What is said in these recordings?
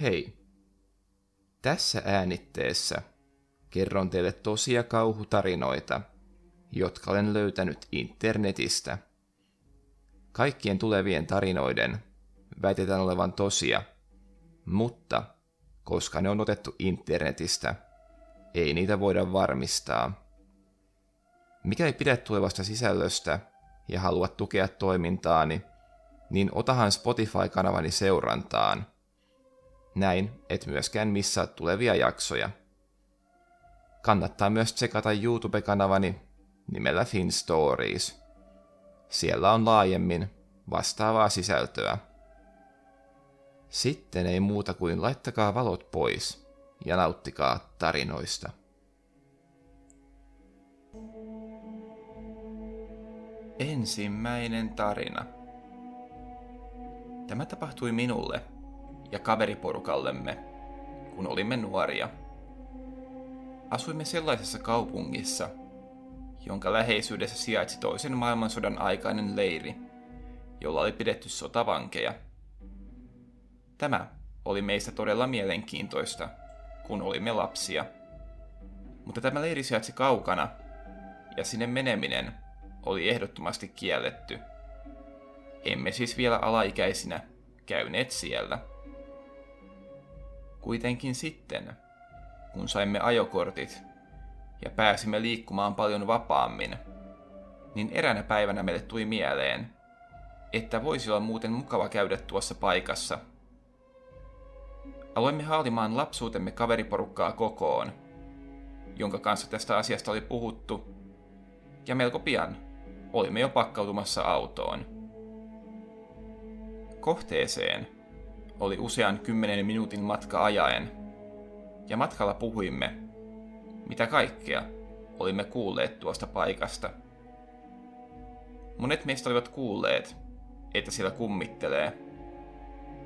Hei. Tässä äänitteessä kerron teille tosia kauhutarinoita, jotka olen löytänyt internetistä. Kaikkien tulevien tarinoiden väitetään olevan tosia, mutta koska ne on otettu internetistä, ei niitä voida varmistaa. Mikäli pidät tulevasta sisällöstä ja haluat tukea toimintaani, niin otahan Spotify-kanavani seurantaan. Näin et myöskään missaa tulevia jaksoja. Kannattaa myös tsekata YouTube-kanavani nimellä Fin Stories. Siellä on laajemmin vastaavaa sisältöä. Sitten ei muuta kuin laittakaa valot pois ja nauttikaa tarinoista. Ensimmäinen tarina. Tämä tapahtui minulle ja kaveriporukallemme, kun olimme nuoria. Asuimme sellaisessa kaupungissa, jonka läheisyydessä sijaitsi toisen maailmansodan aikainen leiri, jolla oli pidetty sotavankeja. Tämä oli meistä todella mielenkiintoista, kun olimme lapsia. Mutta tämä leiri sijaitsi kaukana, ja sinne meneminen oli ehdottomasti kielletty. Emme siis vielä alaikäisinä käyneet siellä. Kuitenkin sitten, kun saimme ajokortit ja pääsimme liikkumaan paljon vapaammin, niin eräänä päivänä meille tuli mieleen, että voisi olla muuten mukava käydä tuossa paikassa. Aloimme haalimaan lapsuutemme kaveriporukkaa kokoon, jonka kanssa tästä asiasta oli puhuttu, ja melko pian olimme jo pakkautumassa autoon. Kohteeseen oli usean kymmenen minuutin matka ajaen, ja matkalla puhuimme, mitä kaikkea olimme kuulleet tuosta paikasta. Monet meistä olivat kuulleet, että siellä kummittelee,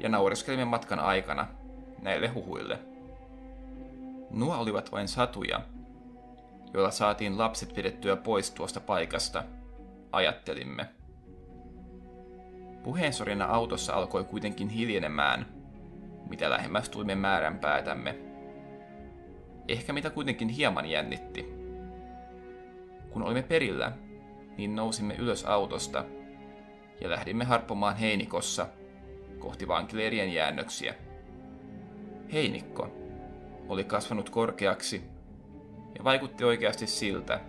ja nauriskelimme matkan aikana näille huhuille. Nuo olivat vain satuja, joilla saatiin lapset pidettyä pois tuosta paikasta, ajattelimme. Puheensorina autossa alkoi kuitenkin hiljenemään, mitä lähemmäs tulimme määränpäätämme. Ehkä mitä kuitenkin hieman jännitti. Kun olimme perillä, niin nousimme ylös autosta ja lähdimme harppomaan Heinikossa kohti vankileirien jäännöksiä. Heinikko oli kasvanut korkeaksi ja vaikutti oikeasti siltä,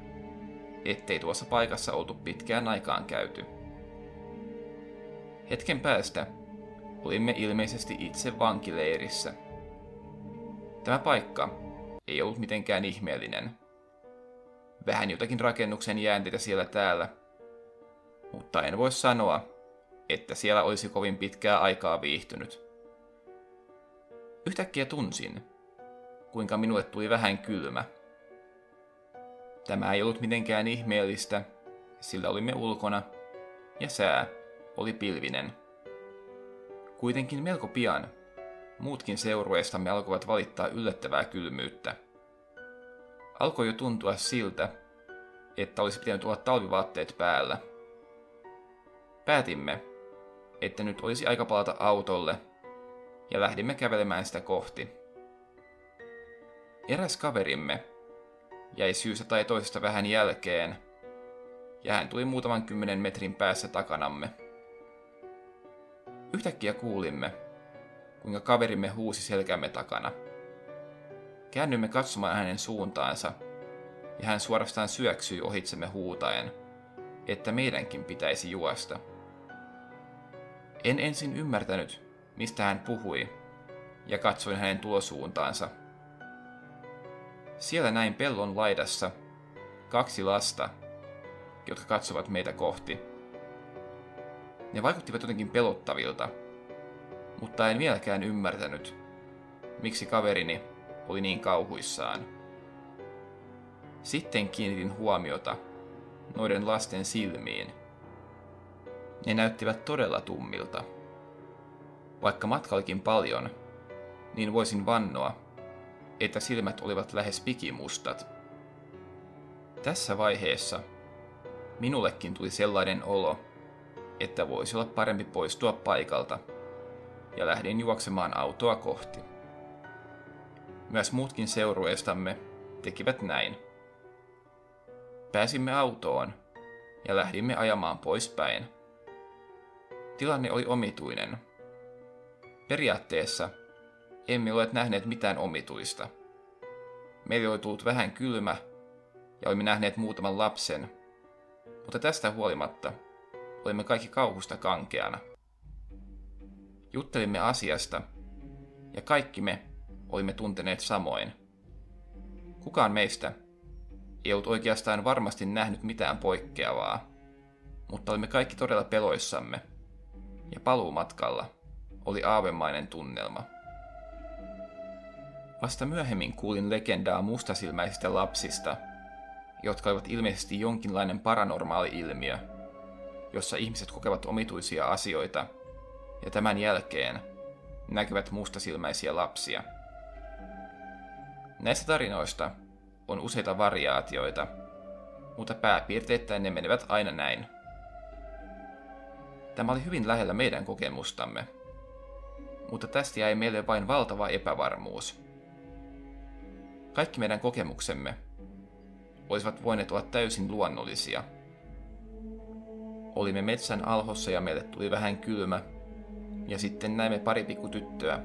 ettei tuossa paikassa oltu pitkään aikaan käyty. Hetken päästä olimme ilmeisesti itse vankileirissä. Tämä paikka ei ollut mitenkään ihmeellinen. Vähän jotakin rakennuksen jäänteitä siellä täällä, mutta en voi sanoa, että siellä olisi kovin pitkää aikaa viihtynyt. Yhtäkkiä tunsin, kuinka minulle tuli vähän kylmä. Tämä ei ollut mitenkään ihmeellistä, sillä olimme ulkona ja sää oli pilvinen. Kuitenkin melko pian muutkin seurueestamme alkoivat valittaa yllättävää kylmyyttä. Alkoi jo tuntua siltä, että olisi pitänyt olla talvivaatteet päällä. Päätimme, että nyt olisi aika palata autolle, ja lähdimme kävelemään sitä kohti. Eräs kaverimme jäi syystä tai toisesta vähän jälkeen, ja hän tuli muutaman kymmenen metrin päässä takanamme. Yhtäkkiä kuulimme, kuinka kaverimme huusi selkämme takana. Käännymme katsomaan hänen suuntaansa, ja hän suorastaan syöksyi ohitsemme huutaen, että meidänkin pitäisi juosta. En ensin ymmärtänyt, mistä hän puhui, ja katsoin hänen tulosuuntaansa – siellä näin pellon laidassa kaksi lasta, jotka katsovat meitä kohti. Ne vaikuttivat jotenkin pelottavilta, mutta en vieläkään ymmärtänyt, miksi kaverini oli niin kauhuissaan. Sitten kiinnitin huomiota noiden lasten silmiin. Ne näyttivät todella tummilta. Vaikka matka olikin paljon, niin voisin vannoa, että silmät olivat lähes pikimustat. Tässä vaiheessa minullekin tuli sellainen olo, että voisi olla parempi poistua paikalta, ja lähdin juoksemaan autoa kohti. Myös muutkin seurueestamme tekivät näin. Pääsimme autoon ja lähdimme ajamaan poispäin. Tilanne oli omituinen. Periaatteessa emme ole nähneet mitään omituista. Meillä oli tullut vähän kylmä ja olimme nähneet muutaman lapsen, mutta tästä huolimatta olimme kaikki kauhusta kankeana. Juttelimme asiasta ja kaikki me olimme tunteneet samoin. Kukaan meistä ei ollut oikeastaan varmasti nähnyt mitään poikkeavaa, mutta olimme kaikki todella peloissamme, ja paluumatkalla oli aavemainen tunnelma. Vasta myöhemmin kuulin legendaa mustasilmäisistä lapsista, jotka olivat ilmeisesti jonkinlainen paranormaali ilmiö, jossa ihmiset kokevat omituisia asioita, ja tämän jälkeen näkevät mustasilmäisiä lapsia. Näistä tarinoista on useita variaatioita, mutta pääpiirteittäin ne menevät aina näin. Tämä oli hyvin lähellä meidän kokemustamme, mutta tästä jäi meille vain valtava epävarmuus. Kaikki meidän kokemuksemme olisivat voineet olla täysin luonnollisia. Olimme metsän alhossa ja meille tuli vähän kylmä, ja sitten näimme pari pikkutyttöä,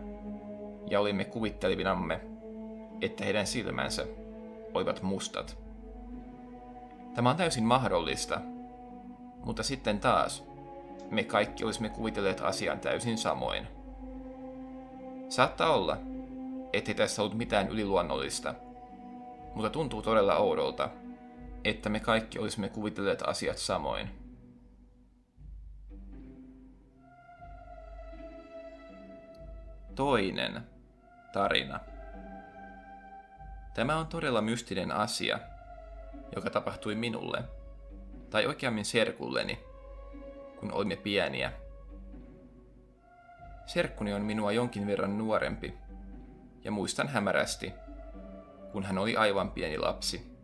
ja olimme kuvittelivinamme, että heidän silmänsä olivat mustat. Tämä on täysin mahdollista, mutta sitten taas me kaikki olisimme kuvitelleet asian täysin samoin. Saattaa olla, ettei tässä ollut mitään yliluonnollista, mutta tuntuu todella oudolta, että me kaikki olisimme kuvitelleet asiat samoin. Toinen tarina. Tämä on todella mystinen asia, joka tapahtui minulle, tai oikeammin serkulleni, kun olimme pieniä. Serkkuni on minua jonkin verran nuorempi, ja muistan hämärästi, kun hän oli aivan pieni lapsi.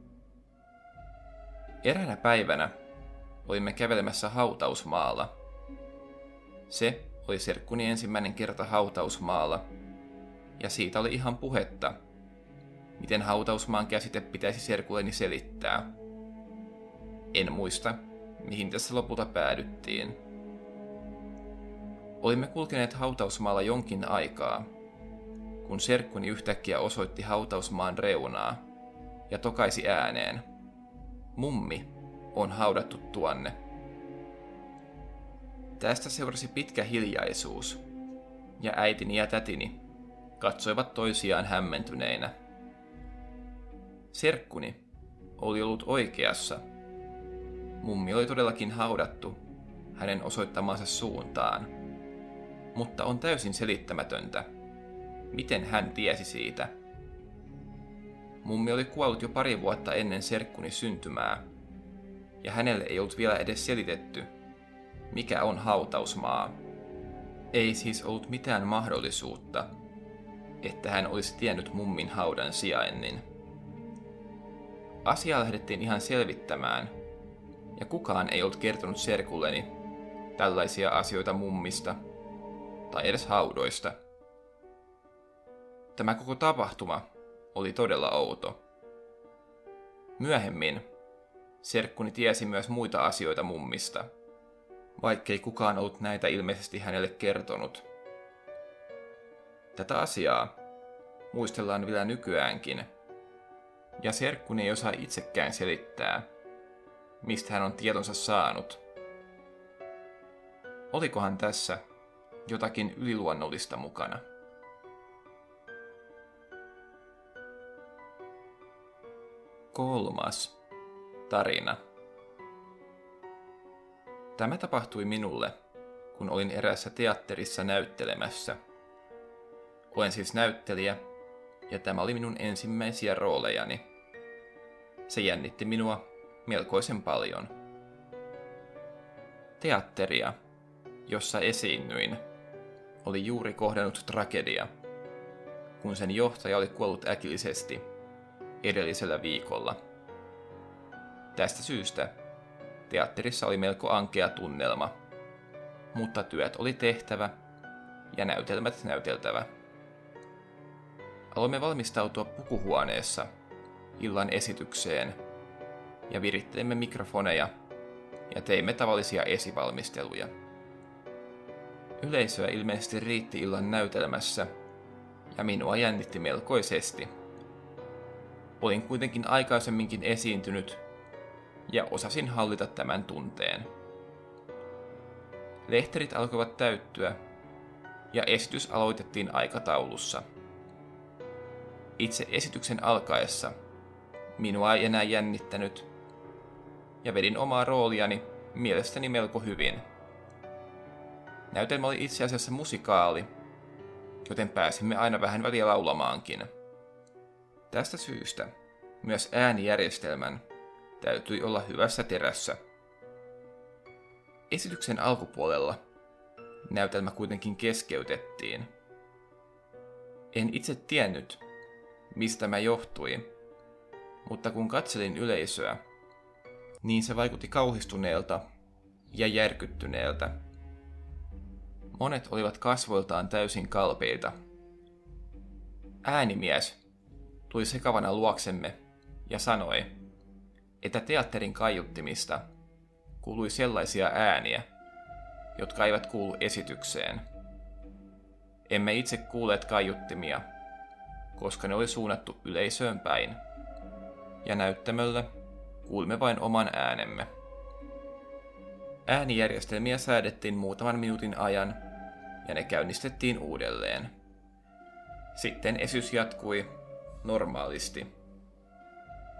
Eräänä päivänä olimme kävelemässä hautausmaalla. Se oli serkkuni ensimmäinen kerta hautausmaalla, ja siitä oli ihan puhetta – miten hautausmaan käsite pitäisi serkulleni selittää. En muista, mihin tässä lopulta päädyttiin. Olimme kulkeneet hautausmaalla jonkin aikaa, kun serkkuni yhtäkkiä osoitti hautausmaan reunaa ja tokaisi ääneen. Mummi on haudattu tuonne. Tästä seurasi pitkä hiljaisuus, ja äitini ja tätini katsoivat toisiaan hämmentyneinä. Serkkuni oli ollut oikeassa. Mummi oli todellakin haudattu hänen osoittamansa suuntaan. Mutta on täysin selittämätöntä, miten hän tiesi siitä. Mummi oli kuollut jo pari vuotta ennen serkkuni syntymää, ja hänelle ei ollut vielä edes selitetty, mikä on hautausmaa. Ei siis ollut mitään mahdollisuutta, että hän olisi tiennyt mummin haudan sijainnin. Asiaa lähdettiin ihan selvittämään, ja kukaan ei ollut kertonut serkulleni tällaisia asioita mummista tai edes haudoista. Tämä koko tapahtuma oli todella outo. Myöhemmin serkkuni tiesi myös muita asioita mummista, vaikkei kukaan ollut näitä ilmeisesti hänelle kertonut. Tätä asiaa muistellaan vielä nykyäänkin – ja serkkuni ei osaa itsekään selittää, mistä hän on tietonsa saanut. Olikohan tässä jotakin yliluonnollista mukana? Kolmas tarina. Tämä tapahtui minulle, kun olin erässä teatterissa näyttelemässä. Olen siis näyttelijä ja tämä oli minun ensimmäisiä roolejani. Se jännitti minua melkoisen paljon. Teatteria, jossa esiinnyin, oli juuri kohdannut tragedia, kun sen johtaja oli kuollut äkillisesti edellisellä viikolla. Tästä syystä teatterissa oli melko ankea tunnelma, mutta työt oli tehtävä ja näytelmät näyteltävä. Aloimme valmistautua pukuhuoneessa illan esitykseen ja virittelimme mikrofoneja ja teimme tavallisia esivalmisteluja. Yleisöä ilmeisesti riitti illan näytelmässä ja minua jännitti melkoisesti. Olin kuitenkin aikaisemminkin esiintynyt ja osasin hallita tämän tunteen. Lehterit alkoivat täyttyä ja esitys aloitettiin aikataulussa. Itse esityksen alkaessa minua ei enää jännittänyt ja vedin omaa rooliani mielestäni melko hyvin. Näytelmä oli itse asiassa musikaali, joten pääsimme aina vähän väliä laulamaankin. Tästä syystä myös äänijärjestelmän täytyi olla hyvässä terässä. Esityksen alkupuolella näytelmä kuitenkin keskeytettiin. En itse tiennyt, mistä tämä johtui, mutta kun katselin yleisöä, niin se vaikutti kauhistuneelta ja järkyttyneeltä. Monet olivat kasvoiltaan täysin kalpeita. Äänimies tuli sekavana luoksemme ja sanoi, että teatterin kaiuttimista kuului sellaisia ääniä, jotka eivät kuulu esitykseen. Emme itse kuulleet kaiuttimia, koska ne oli suunnattu yleisöön päin, ja näyttämöllä kuulimme vain oman äänemme. Äänijärjestelmiä säädettiin muutaman minuutin ajan, ja ne käynnistettiin uudelleen. Sitten esitys jatkui normaalisti,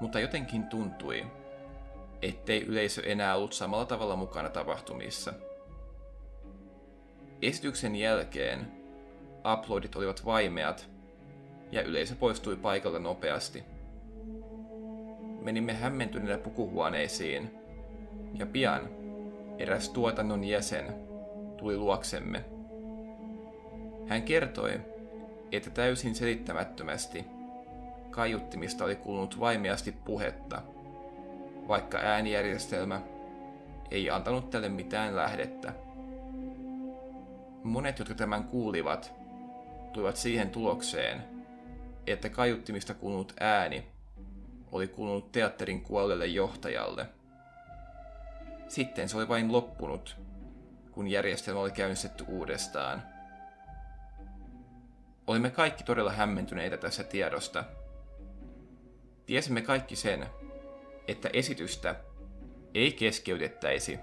mutta jotenkin tuntui, ettei yleisö enää ollut samalla tavalla mukana tapahtumissa. Esityksen jälkeen uploadit olivat vaimeat ja yleisö poistui paikalta nopeasti. Menimme hämmentyneenä pukuhuoneisiin ja pian eräs tuotannon jäsen tuli luoksemme. Hän kertoi, että täysin selittämättömästi kaiuttimista oli kuulunut vaimeasti puhetta, vaikka äänijärjestelmä ei antanut tälle mitään lähdettä. Monet, jotka tämän kuulivat, tulivat siihen tulokseen, että kaiuttimista kuulunut ääni oli kuulunut teatterin kuolleelle johtajalle. Sitten se oli vain loppunut, kun järjestelmä oli käynnistetty uudestaan. Olimme kaikki todella hämmentyneitä tässä tiedosta. Tiesimme kaikki sen, että esitystä ei keskeytettäisi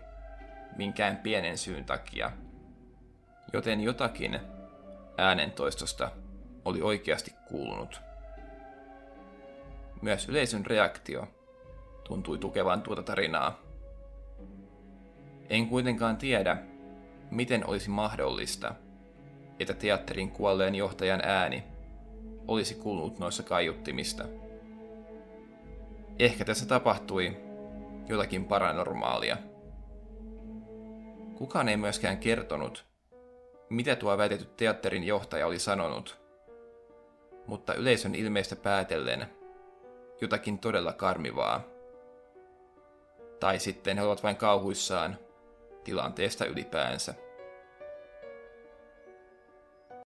minkään pienen syyn takia, joten jotakin äänentoistosta oli oikeasti kuulunut. Myös yleisön reaktio tuntui tukevan tuota tarinaa. En kuitenkaan tiedä, miten olisi mahdollista, että teatterin kuolleen johtajan ääni olisi kuulunut noissa kaiuttimista. Ehkä tässä tapahtui jotakin paranormaalia. Kukaan ei myöskään kertonut, mitä tuo väitetty teatterin johtaja oli sanonut, mutta yleisön ilmeistä päätellen jotakin todella karmivaa. Tai sitten he ovat vain kauhuissaan tilanteesta ylipäänsä.